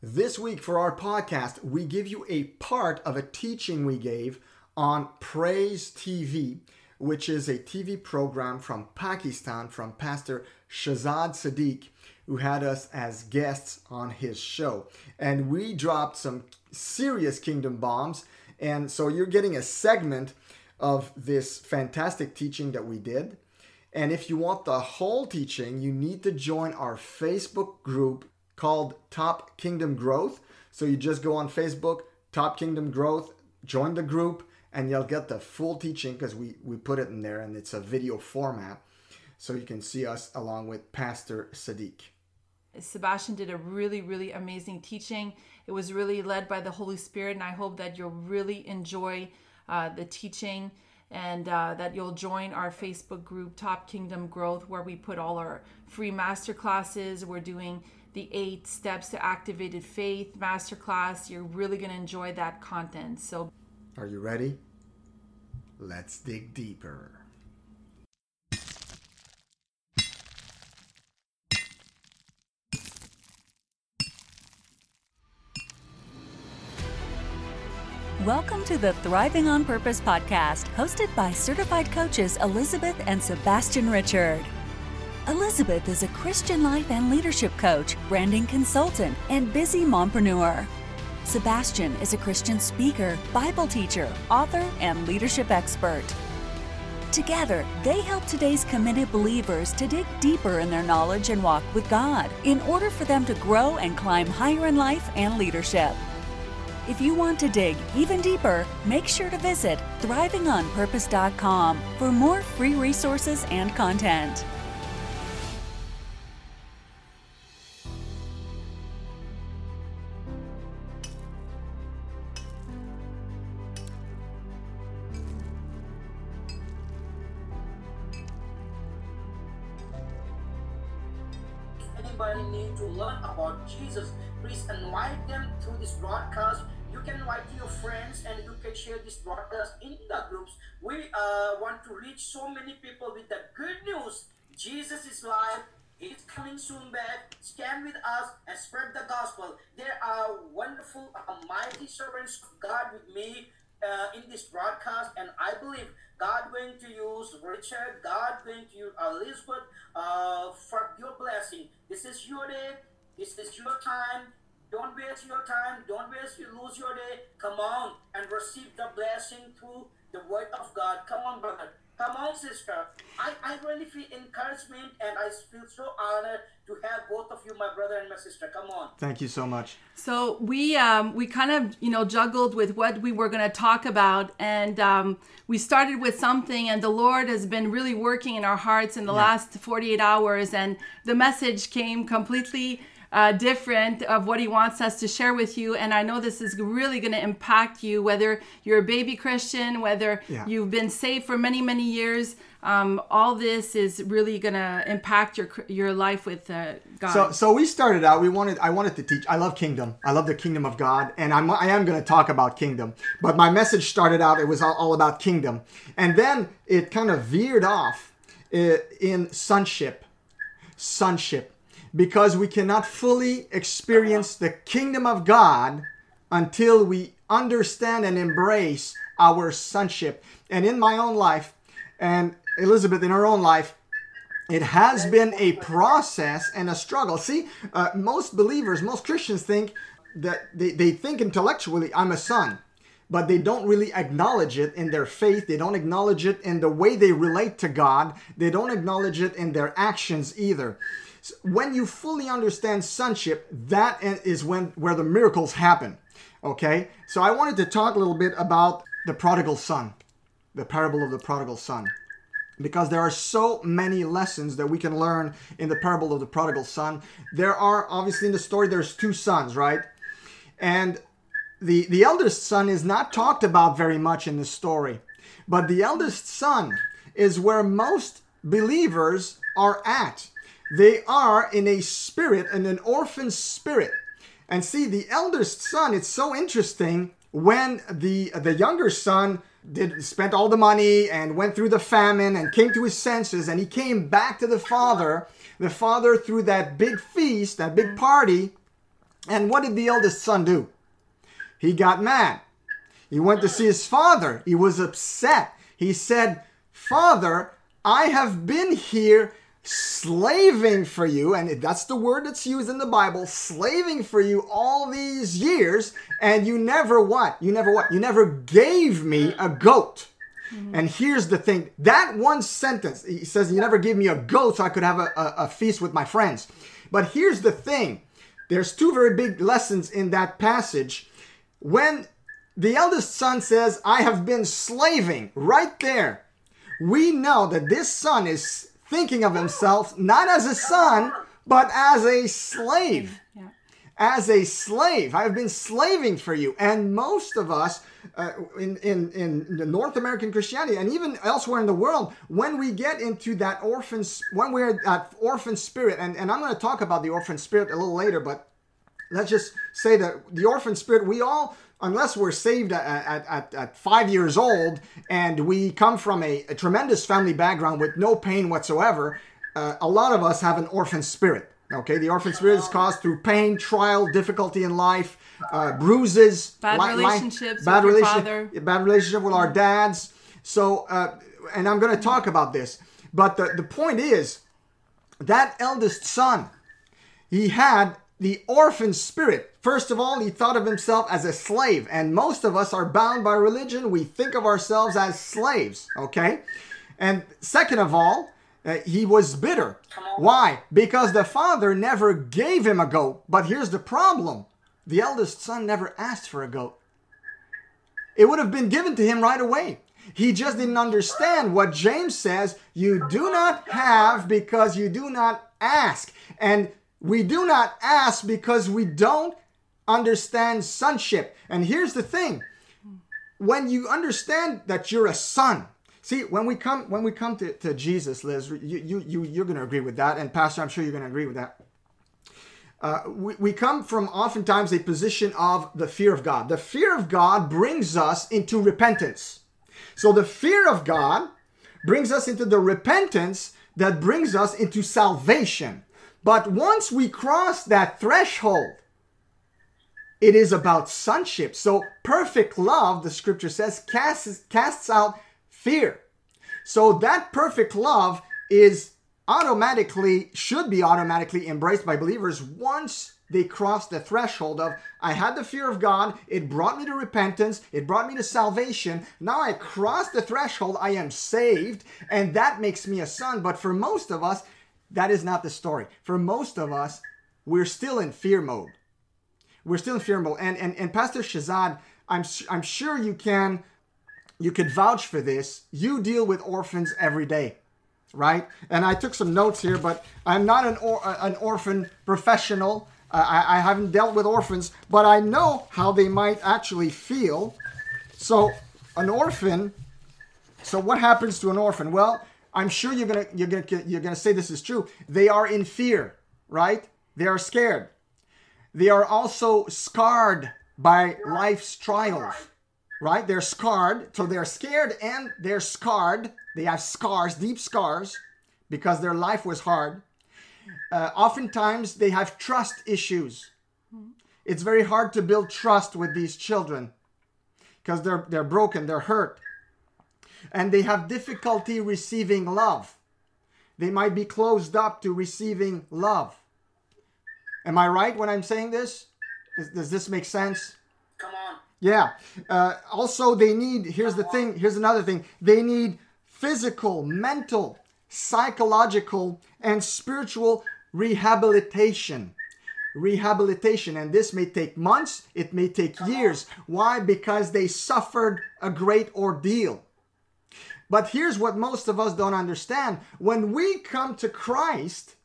This week for our podcast, we give you a part of a teaching we gave on Praise TV, which is a TV program from Pakistan from Pastor Shazad Sadiq, who had us as guests on his show. And we dropped some serious kingdom bombs. And so you're getting a segment of this fantastic teaching that we did. And if you want the whole teaching, you need to join our Facebook group called Top Kingdom Growth. So you just go on Facebook, Top Kingdom Growth, join the group, and you'll get the full teaching because we, we put it in there and it's a video format. So you can see us along with Pastor Sadiq. Sebastian did a really, really amazing teaching. It was really led by the Holy Spirit, and I hope that you'll really enjoy uh, the teaching and uh, that you'll join our Facebook group, Top Kingdom Growth, where we put all our free master classes. We're doing the eight steps to activated faith masterclass. You're really going to enjoy that content. So, are you ready? Let's dig deeper. Welcome to the Thriving on Purpose podcast, hosted by certified coaches Elizabeth and Sebastian Richard. Elizabeth is a Christian life and leadership coach, branding consultant, and busy mompreneur. Sebastian is a Christian speaker, Bible teacher, author, and leadership expert. Together, they help today's committed believers to dig deeper in their knowledge and walk with God in order for them to grow and climb higher in life and leadership. If you want to dig even deeper, make sure to visit thrivingonpurpose.com for more free resources and content. Anybody need to learn about Jesus, please invite them through this broadcast. You can invite your friends and you can share this broadcast in the groups. We uh, want to reach so many people with the good news. Jesus is live. He's coming soon back. Stand with us and spread the gospel. There are wonderful, uh, mighty servants of God with me uh, in this broadcast, and I believe God going to use Richard, God going to use Elizabeth uh, for your blessing. This is your day. This is your time. Don't waste your time. Don't waste you lose your day. Come on and receive the blessing through the word of God. Come on, brother. Come on, sister. I, I really feel encouragement and I feel so honored to have both of you, my brother and my sister. Come on. Thank you so much. So we um, we kind of you know juggled with what we were going to talk about, and um, we started with something, and the Lord has been really working in our hearts in the yeah. last 48 hours, and the message came completely uh, different of what he wants us to share with you. And I know this is really going to impact you, whether you're a baby Christian, whether yeah. you've been saved for many, many years. Um, all this is really going to impact your your life with uh, God. So, so we started out. We wanted. I wanted to teach. I love kingdom. I love the kingdom of God, and I'm. I am going to talk about kingdom. But my message started out. It was all, all about kingdom, and then it kind of veered off uh, in sonship, sonship because we cannot fully experience the kingdom of God until we understand and embrace our sonship. And in my own life, and Elizabeth in her own life, it has been a process and a struggle. See, uh, most believers, most Christians think that they, they think intellectually, I'm a son, but they don't really acknowledge it in their faith. They don't acknowledge it in the way they relate to God. They don't acknowledge it in their actions either when you fully understand sonship, that is when where the miracles happen. Okay, so I wanted to talk a little bit about the prodigal son, the parable of the prodigal son, because there are so many lessons that we can learn in the parable of the prodigal son. There are obviously in the story there's two sons, right? And the the eldest son is not talked about very much in the story, but the eldest son is where most believers are at they are in a spirit, in an orphan spirit. And see, the eldest son, it's so interesting when the the younger son did spent all the money and went through the famine and came to his senses and he came back to the father the father through that big feast that big party And what did the eldest son do? He got mad. He went to see his father. He was upset. He said, Father, I have been here slaving for you, and that's the word that's used in the Bible, slaving for you all these years, and you never what? You never what? You never gave me a goat. Mm-hmm. And here's the thing that one sentence, he says, You never gave me a goat so I could have a, a, a feast with my friends. But here's the thing there's two very big lessons in that passage. When the eldest son says, I have been slaving, right there, we know that this son is thinking of himself not as a son, but as a slave. Yeah. As a slave. I've been slaving for you. And most of us, uh, in, in, in the North American Christianity and even elsewhere in the world, when we get into that orphan, when we're that orphan spirit, and, and I'm going to talk about the orphan spirit a little later, but let's just say that the orphan spirit, we all unless we're saved at, at, at, five years old and we come from a, a tremendous family background with no pain whatsoever, uh, a lot of us have an orphan spirit. Okay, the orphan spirit is caused through pain, trial, difficulty in life, uh, bruises, bad li- relationships, bad relationship, bad relationship with our dads. So, uh, and I'm going to talk about this, but the, the point is that eldest son, he had the orphan spirit. First of all, he thought of himself as a slave, and most of us are bound by religion. We think of ourselves as slaves, okay? And second of all, uh, he was bitter. Why? Because the father never gave him a goat. But here's the problem the eldest son never asked for a goat. It would have been given to him right away. He just didn't understand what James says you do not have because you do not ask. And we do not ask because we don't understand sonship. And here's the thing when you understand that you're a son, see when we come when we come to, to Jesus, Liz, you, you, you you're gonna agree with that, and Pastor, I'm sure you're gonna agree with that. Uh, we, we come from oftentimes a position of the fear of God. The fear of God brings us into repentance. So the fear of God brings us into the repentance that brings us into salvation. But once we cross that threshold, it is about sonship. So perfect love, the scripture says, casts, casts out fear. So that perfect love is automatically, should be automatically embraced by believers once they cross the threshold of, I had the fear of God, it brought me to repentance, it brought me to salvation. Now I cross the threshold, I am saved, and that makes me a son. But for most of us, that is not the story. For most of us, we're still in fear mode. We're still in fear mode. And and, and Pastor Shazad, I'm I'm sure you can you could vouch for this. You deal with orphans every day, right? And I took some notes here, but I'm not an or, an orphan professional. I, I haven't dealt with orphans, but I know how they might actually feel. So, an orphan. So, what happens to an orphan? Well, I'm sure you're gonna you're gonna you're gonna say this is true. They are in fear, right? They are scared. They are also scarred by life's trials, right? They're scarred, so they're scared and they're scarred. They have scars, deep scars, because their life was hard. Uh, oftentimes, they have trust issues. It's very hard to build trust with these children because they're they're broken, they're hurt and they have difficulty receiving love. They might be closed up to receiving love. Am I right when I'm saying this? Does this make sense? Come on. Yeah. Uh, also, they need, here's the thing, here's another thing. They need physical, mental, psychological, and spiritual rehabilitation. Rehabilitation, and this may take months, it may take years. Why? Because they suffered a great ordeal. But here's what most of us don't understand. When we come to Christ,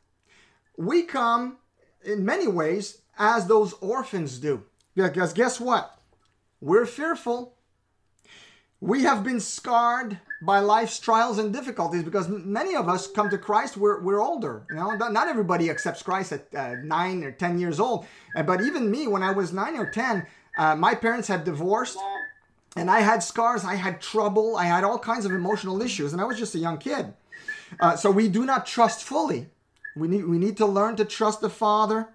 we come in many ways as those orphans do. Because guess what? We're fearful. We have been scarred by life's trials and difficulties because many of us come to Christ, we're, we're older. You know, not everybody accepts Christ at uh, nine or 10 years old. But even me, when I was nine or 10, uh, my parents had divorced and I had scars, I had trouble, I had all kinds of emotional issues, and I was just a young kid. Uh, so we do not trust fully. We need we need to learn to trust the Father.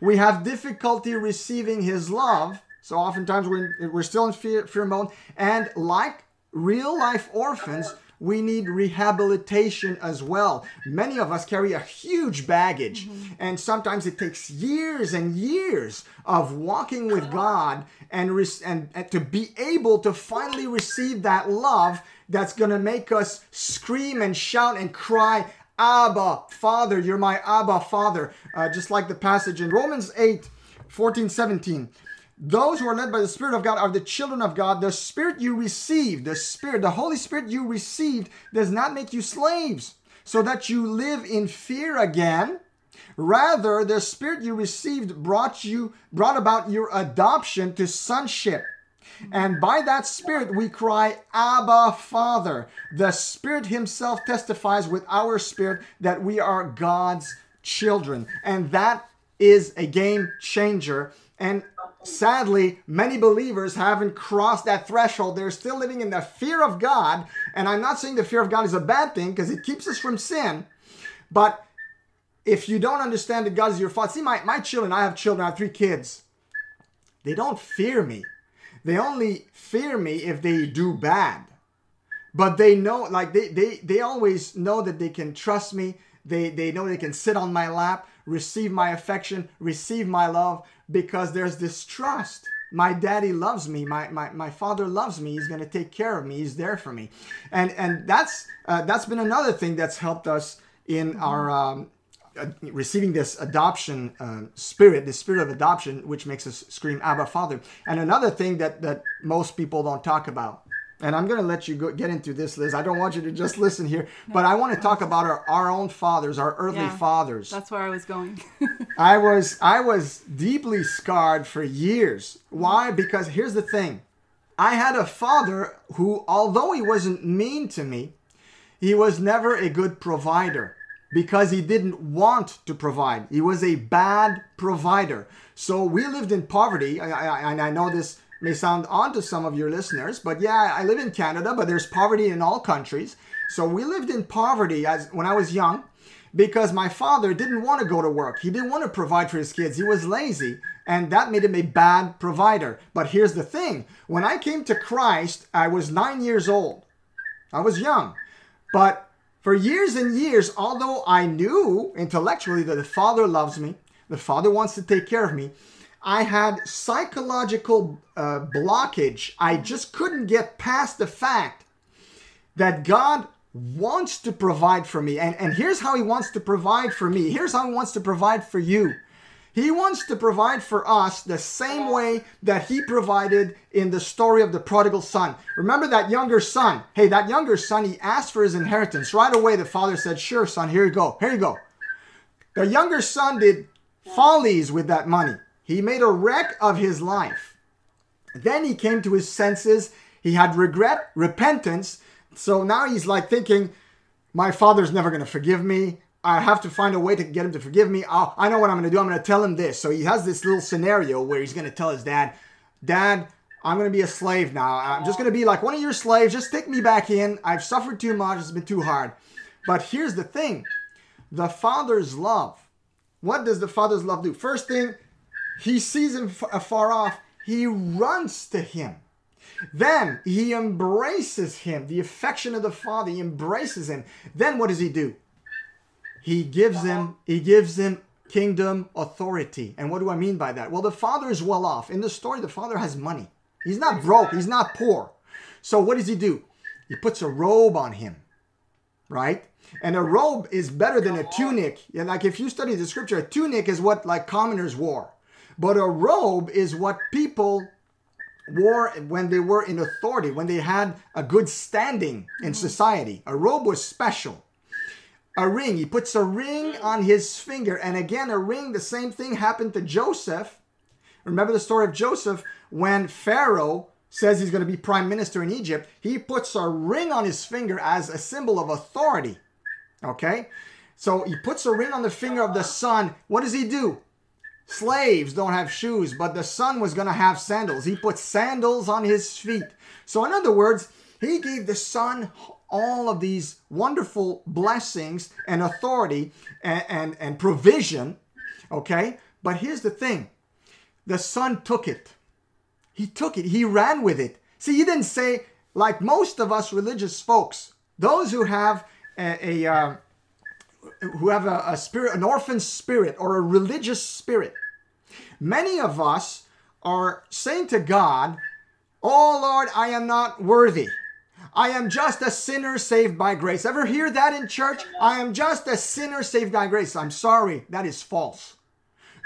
We have difficulty receiving His love. So oftentimes we're, we're still in fear, fear mode. And like real life orphans, we need rehabilitation as well. Many of us carry a huge baggage, mm-hmm. and sometimes it takes years and years of walking with God and, and, and to be able to finally receive that love that's going to make us scream and shout and cry, Abba, Father, you're my Abba, Father. Uh, just like the passage in Romans 8 14, 17. Those who are led by the Spirit of God are the children of God. The Spirit you received, the Spirit, the Holy Spirit you received, does not make you slaves so that you live in fear again. Rather, the Spirit you received brought you brought about your adoption to sonship. And by that Spirit we cry, Abba, Father. The Spirit Himself testifies with our spirit that we are God's children. And that is a game changer. And sadly, many believers haven't crossed that threshold. They're still living in the fear of God. And I'm not saying the fear of God is a bad thing because it keeps us from sin. But if you don't understand that God is your father, see, my, my children, I have children, I have three kids. They don't fear me. They only fear me if they do bad. But they know, like, they, they, they always know that they can trust me. They, they know they can sit on my lap, receive my affection, receive my love because there's this trust. My daddy loves me. My, my, my father loves me. He's going to take care of me. He's there for me. And, and that's, uh, that's been another thing that's helped us in our um, uh, receiving this adoption uh, spirit, the spirit of adoption, which makes us scream Abba Father. And another thing that that most people don't talk about and I'm going to let you go, get into this, Liz. I don't want you to just listen here, but I want to talk about our, our own fathers, our earthly yeah, fathers. That's where I was going. I was I was deeply scarred for years. Why? Because here's the thing. I had a father who, although he wasn't mean to me, he was never a good provider because he didn't want to provide. He was a bad provider. So we lived in poverty. And I know this may sound odd to some of your listeners, but yeah, I live in Canada, but there's poverty in all countries. So we lived in poverty as when I was young because my father didn't want to go to work. He didn't want to provide for his kids. He was lazy, and that made him a bad provider. But here's the thing when I came to Christ, I was nine years old. I was young. But for years and years, although I knew intellectually that the Father loves me, the Father wants to take care of me, I had psychological uh, blockage. I just couldn't get past the fact that God wants to provide for me. And, and here's how He wants to provide for me. Here's how He wants to provide for you. He wants to provide for us the same way that He provided in the story of the prodigal son. Remember that younger son? Hey, that younger son, he asked for his inheritance. Right away, the father said, Sure, son, here you go. Here you go. The younger son did follies with that money. He made a wreck of his life. Then he came to his senses. He had regret, repentance. So now he's like thinking, my father's never going to forgive me. I have to find a way to get him to forgive me. Oh, I know what I'm going to do. I'm going to tell him this. So he has this little scenario where he's going to tell his dad, Dad, I'm going to be a slave now. I'm just going to be like one of your slaves. Just take me back in. I've suffered too much. It's been too hard. But here's the thing the father's love. What does the father's love do? First thing, he sees him uh, afar off, he runs to him. Then he embraces him, the affection of the father, he embraces him. Then what does he do? He gives him he gives him kingdom authority. And what do I mean by that? Well, the father is well off. In the story, the father has money. He's not broke, he's not poor. So what does he do? He puts a robe on him, right? And a robe is better than a tunic. And like if you study the scripture, a tunic is what like commoners wore. But a robe is what people wore when they were in authority, when they had a good standing in mm-hmm. society. A robe was special. A ring, he puts a ring on his finger. And again, a ring, the same thing happened to Joseph. Remember the story of Joseph when Pharaoh says he's going to be prime minister in Egypt. He puts a ring on his finger as a symbol of authority. Okay? So he puts a ring on the finger of the son. What does he do? Slaves don't have shoes, but the son was going to have sandals. He put sandals on his feet. So, in other words, he gave the son all of these wonderful blessings and authority and, and, and provision, okay? But here's the thing the son took it. He took it, he ran with it. See, he didn't say, like most of us religious folks, those who have a, a uh, who have a, a spirit, an orphan spirit or a religious spirit. Many of us are saying to God, Oh Lord, I am not worthy. I am just a sinner saved by grace. Ever hear that in church? I am just a sinner saved by grace. I'm sorry, that is false.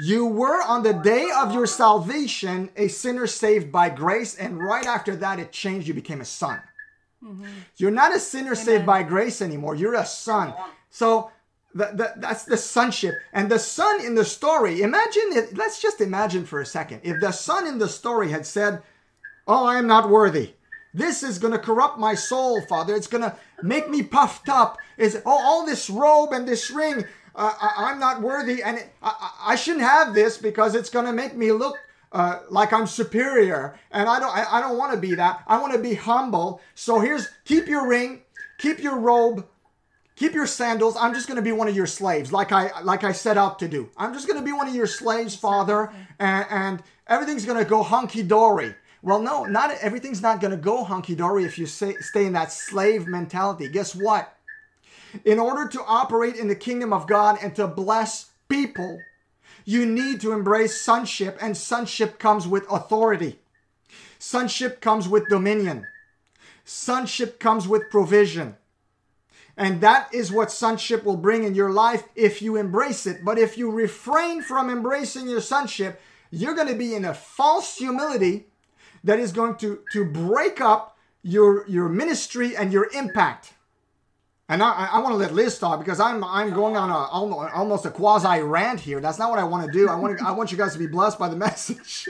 You were on the day of your salvation a sinner saved by grace, and right after that, it changed. You became a son. Mm-hmm. You're not a sinner Amen. saved by grace anymore. You're a son. So the, that's the sonship. And the son in the story, imagine it. Let's just imagine for a second. If the son in the story had said, Oh, I am not worthy. This is going to corrupt my soul, Father. It's going to make me puffed up. Is oh, all this robe and this ring, uh, I, am not worthy, and it, I, I, shouldn't have this because it's going to make me look uh, like I'm superior, and I don't. I, I don't want to be that. I want to be humble. So here's keep your ring, keep your robe, keep your sandals. I'm just going to be one of your slaves, like I like I set out to do. I'm just going to be one of your slaves, Father, and, and everything's going to go hunky dory. Well, no, not everything's not going to go hunky dory if you say, stay in that slave mentality. Guess what? In order to operate in the kingdom of God and to bless people, you need to embrace sonship, and sonship comes with authority. Sonship comes with dominion. Sonship comes with provision. And that is what sonship will bring in your life if you embrace it. But if you refrain from embracing your sonship, you're going to be in a false humility that is going to, to break up your, your ministry and your impact. And I, I want to let Liz talk because I'm I'm going on a almost a quasi rant here. That's not what I want to do. I want to, I want you guys to be blessed by the message.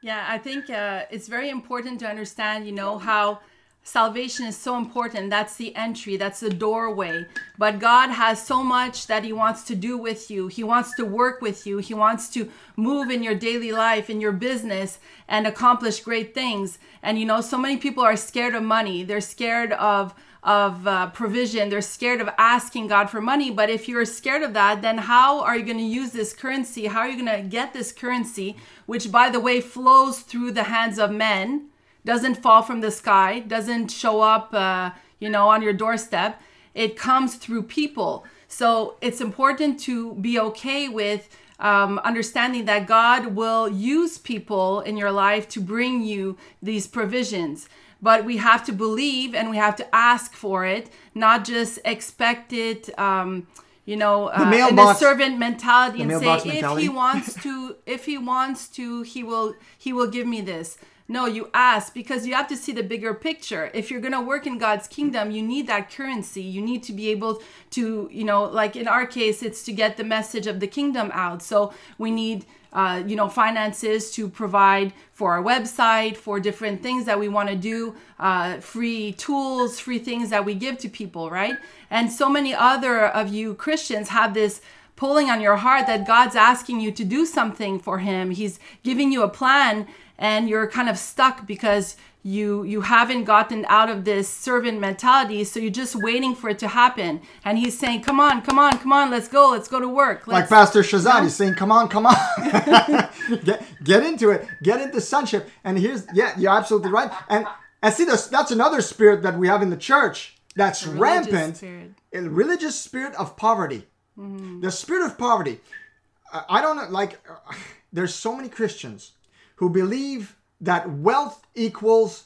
yeah, I think uh, it's very important to understand, you know, how salvation is so important. That's the entry, that's the doorway. But God has so much that He wants to do with you. He wants to work with you. He wants to move in your daily life, in your business, and accomplish great things. And you know, so many people are scared of money. They're scared of of uh, provision. They're scared of asking God for money. But if you're scared of that, then how are you going to use this currency? How are you going to get this currency, which, by the way, flows through the hands of men, doesn't fall from the sky, doesn't show up, uh, you know, on your doorstep? It comes through people. So it's important to be okay with um, understanding that God will use people in your life to bring you these provisions but we have to believe and we have to ask for it, not just expect it. Um, you know, uh, in a servant mentality and say, mentality. if he wants to, if he wants to, he will, he will give me this. No, you ask because you have to see the bigger picture. If you're going to work in God's kingdom, you need that currency. You need to be able to, you know, like in our case, it's to get the message of the kingdom out. So we need uh, you know, finances to provide for our website, for different things that we want to do, uh, free tools, free things that we give to people, right? And so many other of you Christians have this pulling on your heart that God's asking you to do something for Him. He's giving you a plan, and you're kind of stuck because you you haven't gotten out of this servant mentality so you're just waiting for it to happen. And he's saying come on come on come on let's go let's go to work let's, like pastor shazad he's saying come on come on. Get, get into it get into sonship. And here's yeah you're absolutely right. And and see this that's another spirit that we have in the church that's rampant spirit. a religious spirit of poverty. Mm-hmm. the spirit of poverty. I don't know like there's so many christians who believe that wealth equals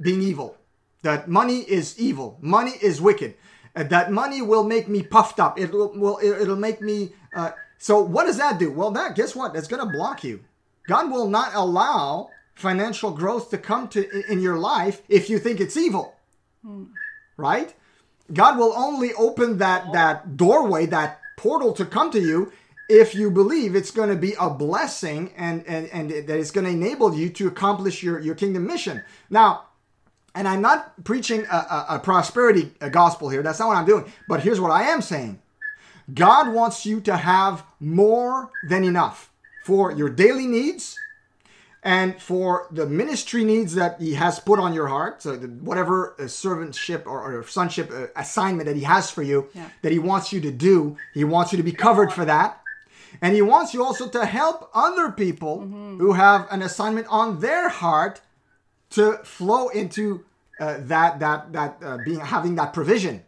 being evil, that money is evil, money is wicked, that money will make me puffed up. It will, it'll make me. Uh, so what does that do? Well, that guess what? That's going to block you. God will not allow financial growth to come to in your life if you think it's evil, right? God will only open that that doorway, that portal to come to you if you believe it's going to be a blessing and, and, and that it's going to enable you to accomplish your, your kingdom mission. Now, and I'm not preaching a, a, a prosperity gospel here. That's not what I'm doing. But here's what I am saying God wants you to have more than enough for your daily needs and for the ministry needs that he has put on your heart so the, whatever servantship or, or sonship uh, assignment that he has for you yeah. that he wants you to do he wants you to be covered for that And he wants you also to help other people who have an assignment on their heart to flow into uh, that that that uh, being having that provision.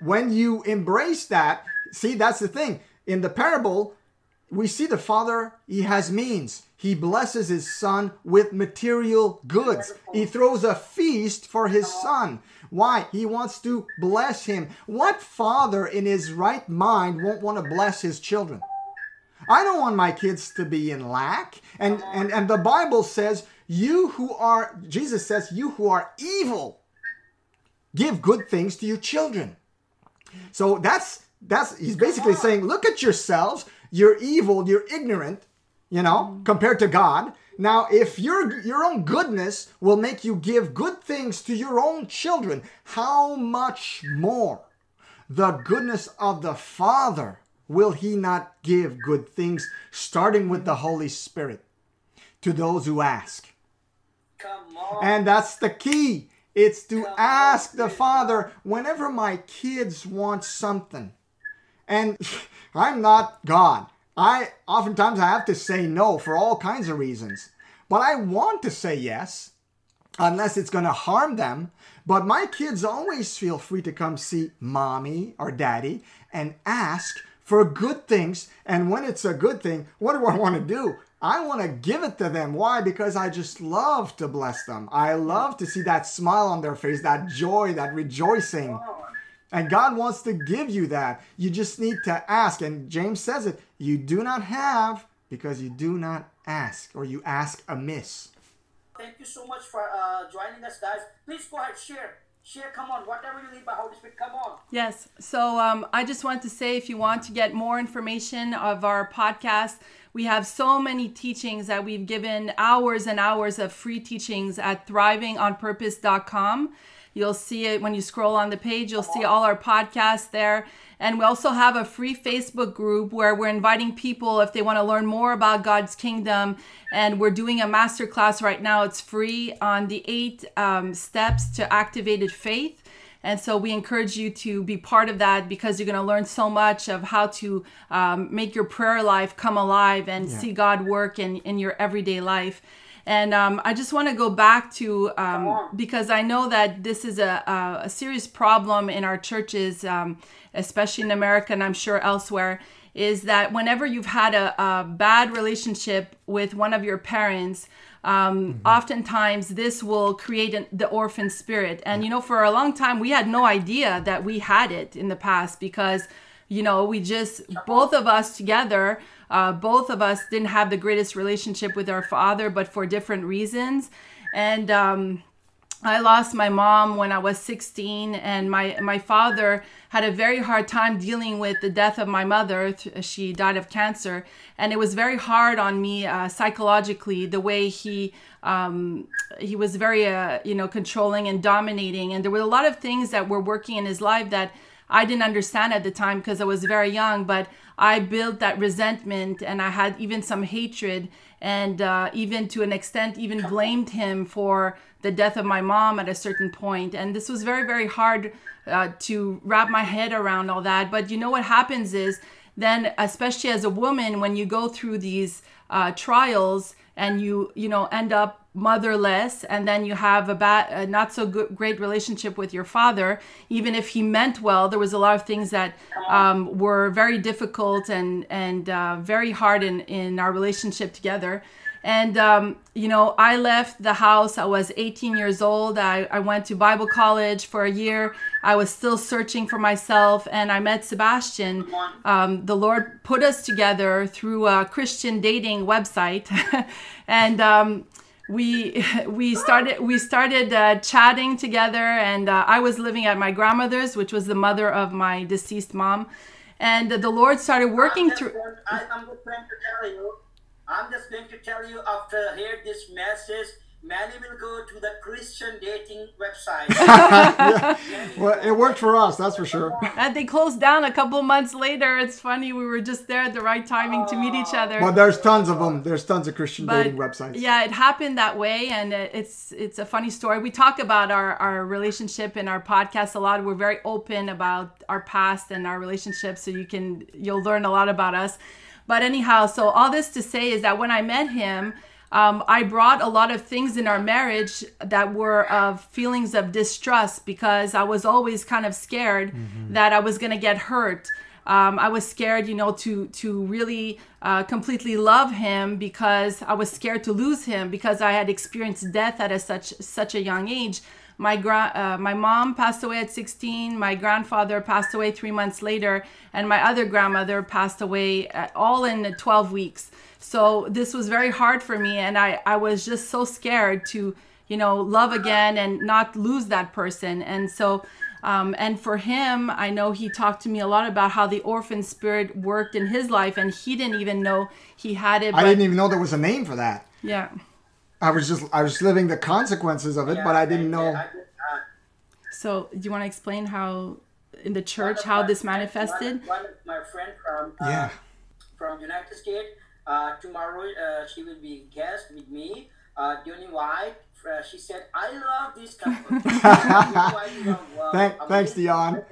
When you embrace that, see that's the thing. In the parable, we see the father he has means. He blesses his son with material goods. He throws a feast for his son. Why? He wants to bless him. What father in his right mind won't want to bless his children? I don't want my kids to be in lack. And and and the Bible says, you who are Jesus says, you who are evil, give good things to your children. So that's that's he's basically saying, look at yourselves, you're evil, you're ignorant, you know, mm. compared to God. Now, if your your own goodness will make you give good things to your own children, how much more the goodness of the Father will he not give good things starting with the Holy Spirit to those who ask? Come on. And that's the key. It's to Come on, ask the. Father whenever my kids want something. And I'm not God. I oftentimes I have to say no for all kinds of reasons. But I want to say yes unless it's going to harm them. But my kids always feel free to come see mommy or daddy and ask for good things. And when it's a good thing, what do I want to do? I want to give it to them. Why? Because I just love to bless them. I love to see that smile on their face, that joy, that rejoicing. And God wants to give you that. You just need to ask. And James says it you do not have because you do not ask, or you ask amiss. Thank you so much for uh, joining us, guys. Please go ahead, share. Share, come on. Whatever you need by Holy Spirit, come on. Yes. So um, I just want to say if you want to get more information of our podcast, we have so many teachings that we've given hours and hours of free teachings at thrivingonpurpose.com. You'll see it when you scroll on the page, you'll see all our podcasts there. And we also have a free Facebook group where we're inviting people if they want to learn more about God's kingdom. And we're doing a masterclass right now. It's free on the eight um, steps to activated faith. And so we encourage you to be part of that because you're going to learn so much of how to um, make your prayer life come alive and see God work in, in your everyday life. And um, I just want to go back to um, because I know that this is a, a, a serious problem in our churches, um, especially in America and I'm sure elsewhere, is that whenever you've had a, a bad relationship with one of your parents, um, oftentimes this will create an, the orphan spirit. And, you know, for a long time, we had no idea that we had it in the past because, you know, we just, both of us together, uh, both of us didn't have the greatest relationship with our father, but for different reasons. And, um, I lost my mom when I was 16, and my my father had a very hard time dealing with the death of my mother. She died of cancer, and it was very hard on me uh, psychologically. The way he um, he was very uh, you know controlling and dominating, and there were a lot of things that were working in his life that I didn't understand at the time because I was very young. But I built that resentment, and I had even some hatred, and uh, even to an extent, even blamed him for the death of my mom at a certain point. and this was very very hard uh, to wrap my head around all that but you know what happens is then especially as a woman when you go through these uh, trials and you you know end up motherless and then you have a bad a not so good great relationship with your father even if he meant well there was a lot of things that um, were very difficult and and uh, very hard in in our relationship together and, um, you know, I left the house. I was 18 years old. I, I went to Bible college for a year. I was still searching for myself. And I met Sebastian. Um, the Lord put us together through a Christian dating website. and, um, we we started we started uh, chatting together and uh, i was living at my grandmother's which was the mother of my deceased mom and the lord started working through I, I'm just going to tell you. I'm just going to tell you after hear this message, many will go to the Christian dating website. Well, it worked for us, that's for sure. And they closed down a couple months later. It's funny, we were just there at the right timing to meet each other. But there's tons of them. There's tons of Christian But, dating websites. Yeah, it happened that way, and it's it's a funny story. We talk about our our relationship in our podcast a lot. We're very open about our past and our relationship, so you can you'll learn a lot about us. But anyhow, so all this to say is that when I met him, um, I brought a lot of things in our marriage that were of feelings of distrust because I was always kind of scared mm-hmm. that I was going to get hurt. Um, I was scared, you know, to to really uh, completely love him because I was scared to lose him because I had experienced death at a such such a young age. My gra- uh, my mom passed away at 16. My grandfather passed away three months later, and my other grandmother passed away at, all in 12 weeks. So this was very hard for me, and I I was just so scared to you know love again and not lose that person. And so. Um, and for him, I know he talked to me a lot about how the orphan spirit worked in his life, and he didn't even know he had it. I didn't even know there was a name for that. Yeah. I was just I was living the consequences of it, yeah, but I didn't know. So, do you want to explain how in the church how this manifested? One, one, my friend from uh, yeah. from United States. Uh, tomorrow uh, she will be guest with me. Uh, Donnie White. Uh, she said, "I love this couple." Thank, thanks, Dion.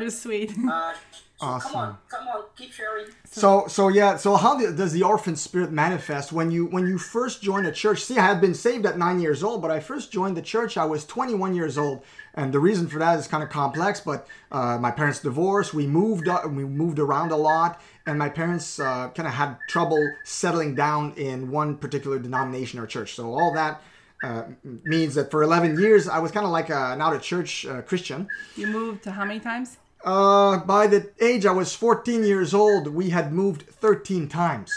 You're sweet. Uh, so awesome. Come on, come on, keep sharing. So, so yeah. So, how does the orphan spirit manifest when you when you first join a church? See, I had been saved at nine years old, but I first joined the church. I was 21 years old, and the reason for that is kind of complex. But uh, my parents divorced. We moved. Uh, we moved around a lot, and my parents uh, kind of had trouble settling down in one particular denomination or church. So all that. Uh, means that for 11 years I was kind of like a, an out of church uh, Christian. You moved to how many times? Uh, by the age I was 14 years old, we had moved 13 times.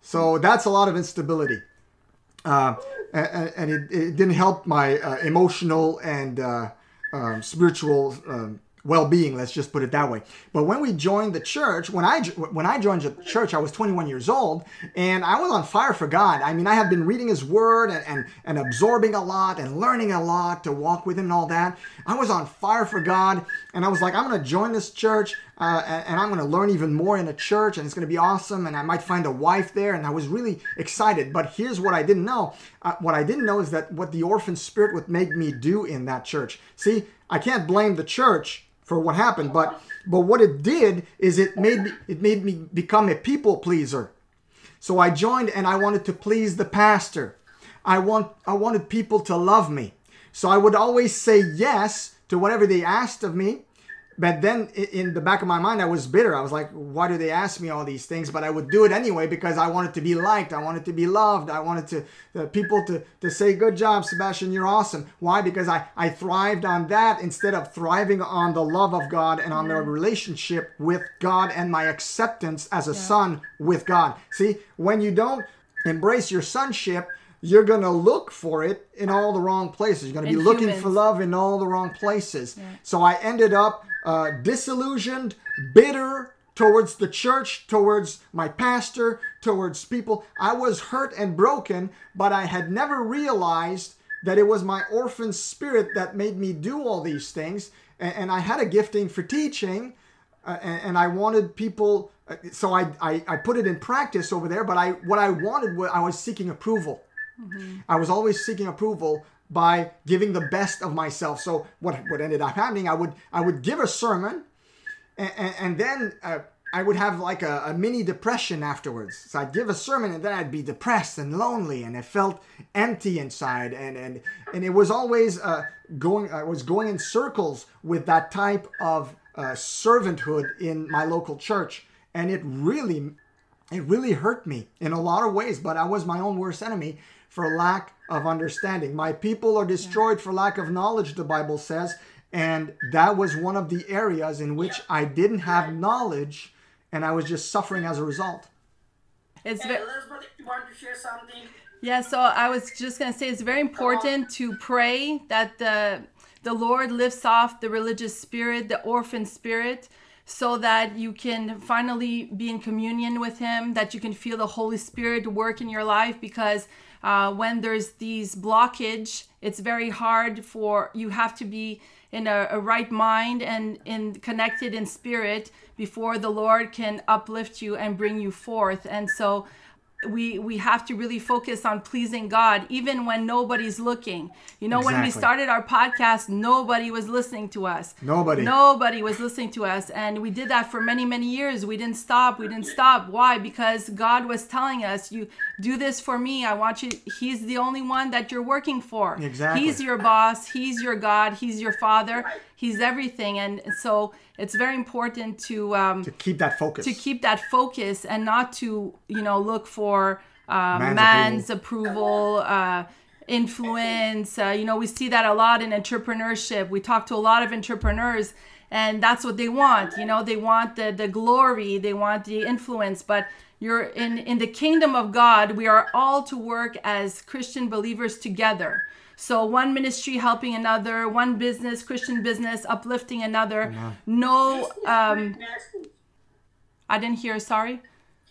So that's a lot of instability. Uh, and, and it, it, didn't help my uh, emotional and uh, um, spiritual um, well-being let's just put it that way. But when we joined the church when i when i joined the church i was 21 years old and i was on fire for god. I mean i have been reading his word and and, and absorbing a lot and learning a lot to walk with him and all that. I was on fire for god and i was like i'm to join this church uh, and, i'm to learn even more in a church and it's to be awesome and i might find a wife there and i was really excited. But here's what i didn't know. Uh, what i didn't know is that what the orphan spirit would make me do in that church. See i can't blame the church for what happened, but but what it did is it made me it made me become a people pleaser. So I joined and I wanted to please the pastor. I want I wanted people to love me. So I would always say yes to whatever they asked of me but then in the back of my mind, I was bitter. I was like, why do they ask me all these things? But I would do it anyway because I wanted to be liked. I wanted to be loved. I wanted to uh, people to, to say, good job, Sebastian, you're awesome. Why? Because I, I thrived on that instead of thriving on the love of God and on the relationship with God and my acceptance as a yeah. son with God. See, when you don't embrace your sonship, you're going to look for it in all the wrong places. You're going to be looking for love in all the wrong places. Yeah. So I ended up uh, disillusioned, bitter towards the church, towards my pastor, towards people. I was hurt and broken, but I had never realized that it was my orphan spirit that made me do all these things. And, and I had a gifting for teaching, uh, and, and, I wanted people. Uh, so I, I, I put it in practice over there. But I what I wanted was I was seeking approval. Mm-hmm. I was always seeking approval by giving the best of myself. So what what ended up happening, I would I would give a sermon, and, and, and then uh, I would have like a, a, mini depression afterwards. So I'd give a sermon, and then I'd be depressed and lonely, and it felt empty inside, and and and it was always uh, going. I was going in circles with that type of uh, servanthood in my local church, and it really. It really hurt me in a lot of ways, but I was my own worst enemy for lack of understanding. My people are destroyed for lack of knowledge, the Bible says. And that was one of the areas in which I didn't have knowledge and I was just suffering as a result. It's very, Elizabeth, you want to share something? Yeah, so I was just going to say it's very important to pray that the the Lord lifts off the religious spirit, the orphan spirit, so that you can finally be in communion with Him, that you can feel the Holy Spirit work in your life because uh, when there's these blockage it's very hard for you have to be in a, a, right mind and in connected in spirit before the lord can uplift you and bring you forth and so we we have to really focus on pleasing God even when nobody's looking. You know, when we started our podcast, nobody was listening to us. Nobody. Nobody was listening to us, and we did that for many many years. We didn't stop. We didn't stop. Why? Because God was telling us, "You do this for me. I want you." He's the only one that you're working for. Exactly. He's your boss. He's your God. He's your Father. He's everything, and so it's very important to. Um, to keep that focus. to keep that focus and not to you know look for uh, Man's man's, approval, uh, influence uh, you know we see that a lot in entrepreneurship we talk to a lot of entrepreneurs and that's what they want you know they want the the glory they want the influence but you're in in the kingdom of god we are all to work as christian believers together so one ministry helping another one business christian business uplifting another no um i didn't hear sorry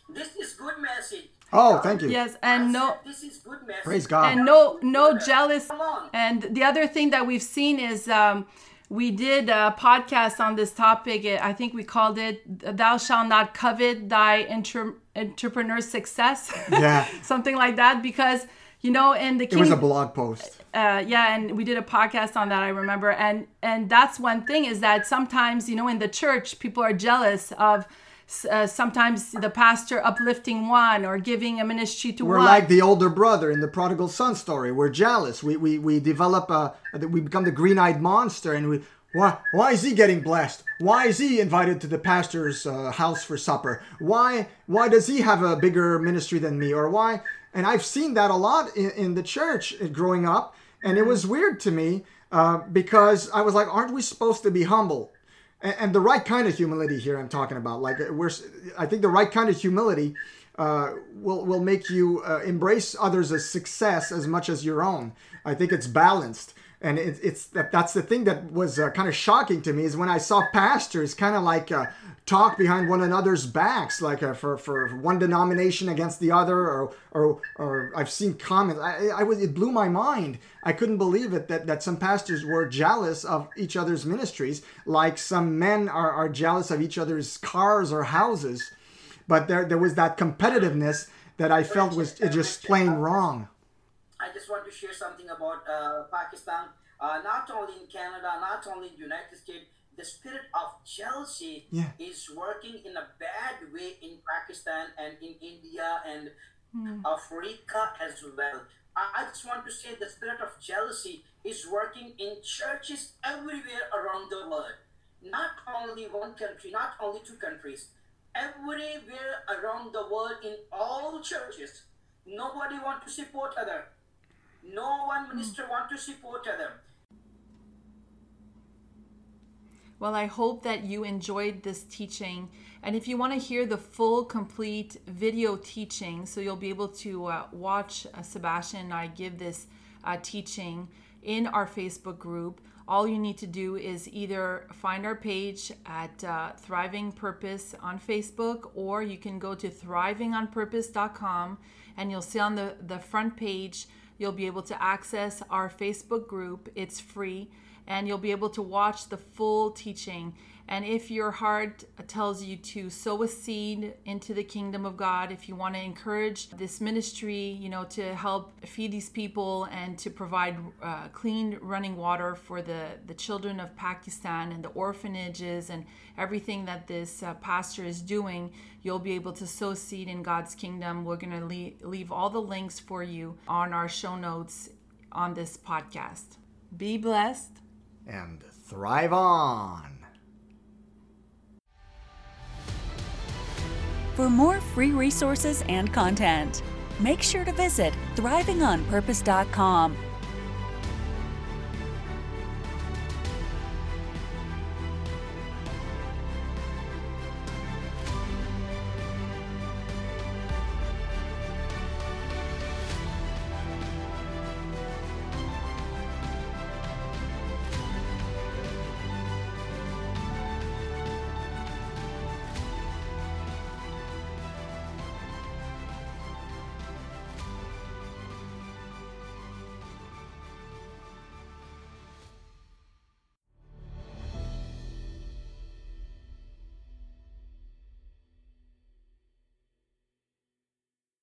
This is good message. oh, thank you. Yes, and said no This is good message. Praise God. and no no jealous and the other thing that we've seen is um we did a podcast on this topic. I think we called it "Thou shalt not covet thy inter- entrepreneur success." Yeah. something like that. Because you know, in the It was a blog post. uh, yeah, and we did a podcast on that. I remember, and and that's one thing is that sometimes you know in the church people are jealous of. Uh, sometimes the pastor uplifting one or giving a ministry to one. We're one. like the older brother in the prodigal son story. We're jealous. We we, we develop a we become the green-eyed monster and we why why is he getting blessed? Why is he invited to the pastor's uh, house for supper? Why why does he have a bigger ministry than me or why? And I've seen that a lot in, in the church growing up and it was weird to me uh, because I was like aren't we supposed to be humble? And, and the right kind of humility here I'm talking about. Like uh, we're, I think the right kind of humility uh, will will make you uh, embrace others' success as much as your own. I think it's balanced, and it, it's that that's the thing that was uh, kind of shocking to me is when I saw pastors kind of like. Talk behind one another's backs like uh, for for one denomination against the other or or, or I've seen comments. I, I was it blew my mind. I couldn't believe it that that some pastors were jealous of each other's ministries like some men are, are jealous of each other's cars or houses. But there there was that competitiveness that I felt was just plain wrong. I just want to share something about uh, Pakistan. Uh, not only in Canada, not only in the United States, the spirit of jealousy Yeah. is working in a bad way in Pakistan and in India and hmm. Africa as well. I, I just want to say the spirit of jealousy is working in churches everywhere around the world. Not only one country, not only two countries, everywhere around the world in all churches. Nobody want to support other. No one hmm. minister want to support other. Well, I hope that you enjoyed this teaching. And if you want to hear the full, complete video teaching, so you'll be able to uh, watch uh, Sebastian and I give this uh, teaching in our Facebook group, all you need to do is either find our page at uh, Thriving Purpose on Facebook, or you can go to thrivingonpurpose.com and you'll see on the, the front page, you'll be able to access our Facebook group. It's free and you'll be able to watch the full teaching. And if your heart tells you to sow a seed into the kingdom of God, if you want to encourage this ministry, you know, to help feed these people and to provide uh, clean running water for the, the children of Pakistan and the orphanages and everything that this uh, pastor is doing, you'll be able to sow seed in God's kingdom. We're going to leave, leave all the links for you on our show notes on this podcast. Be blessed. And thrive on. For more free resources and content, make sure to visit thrivingonpurpose.com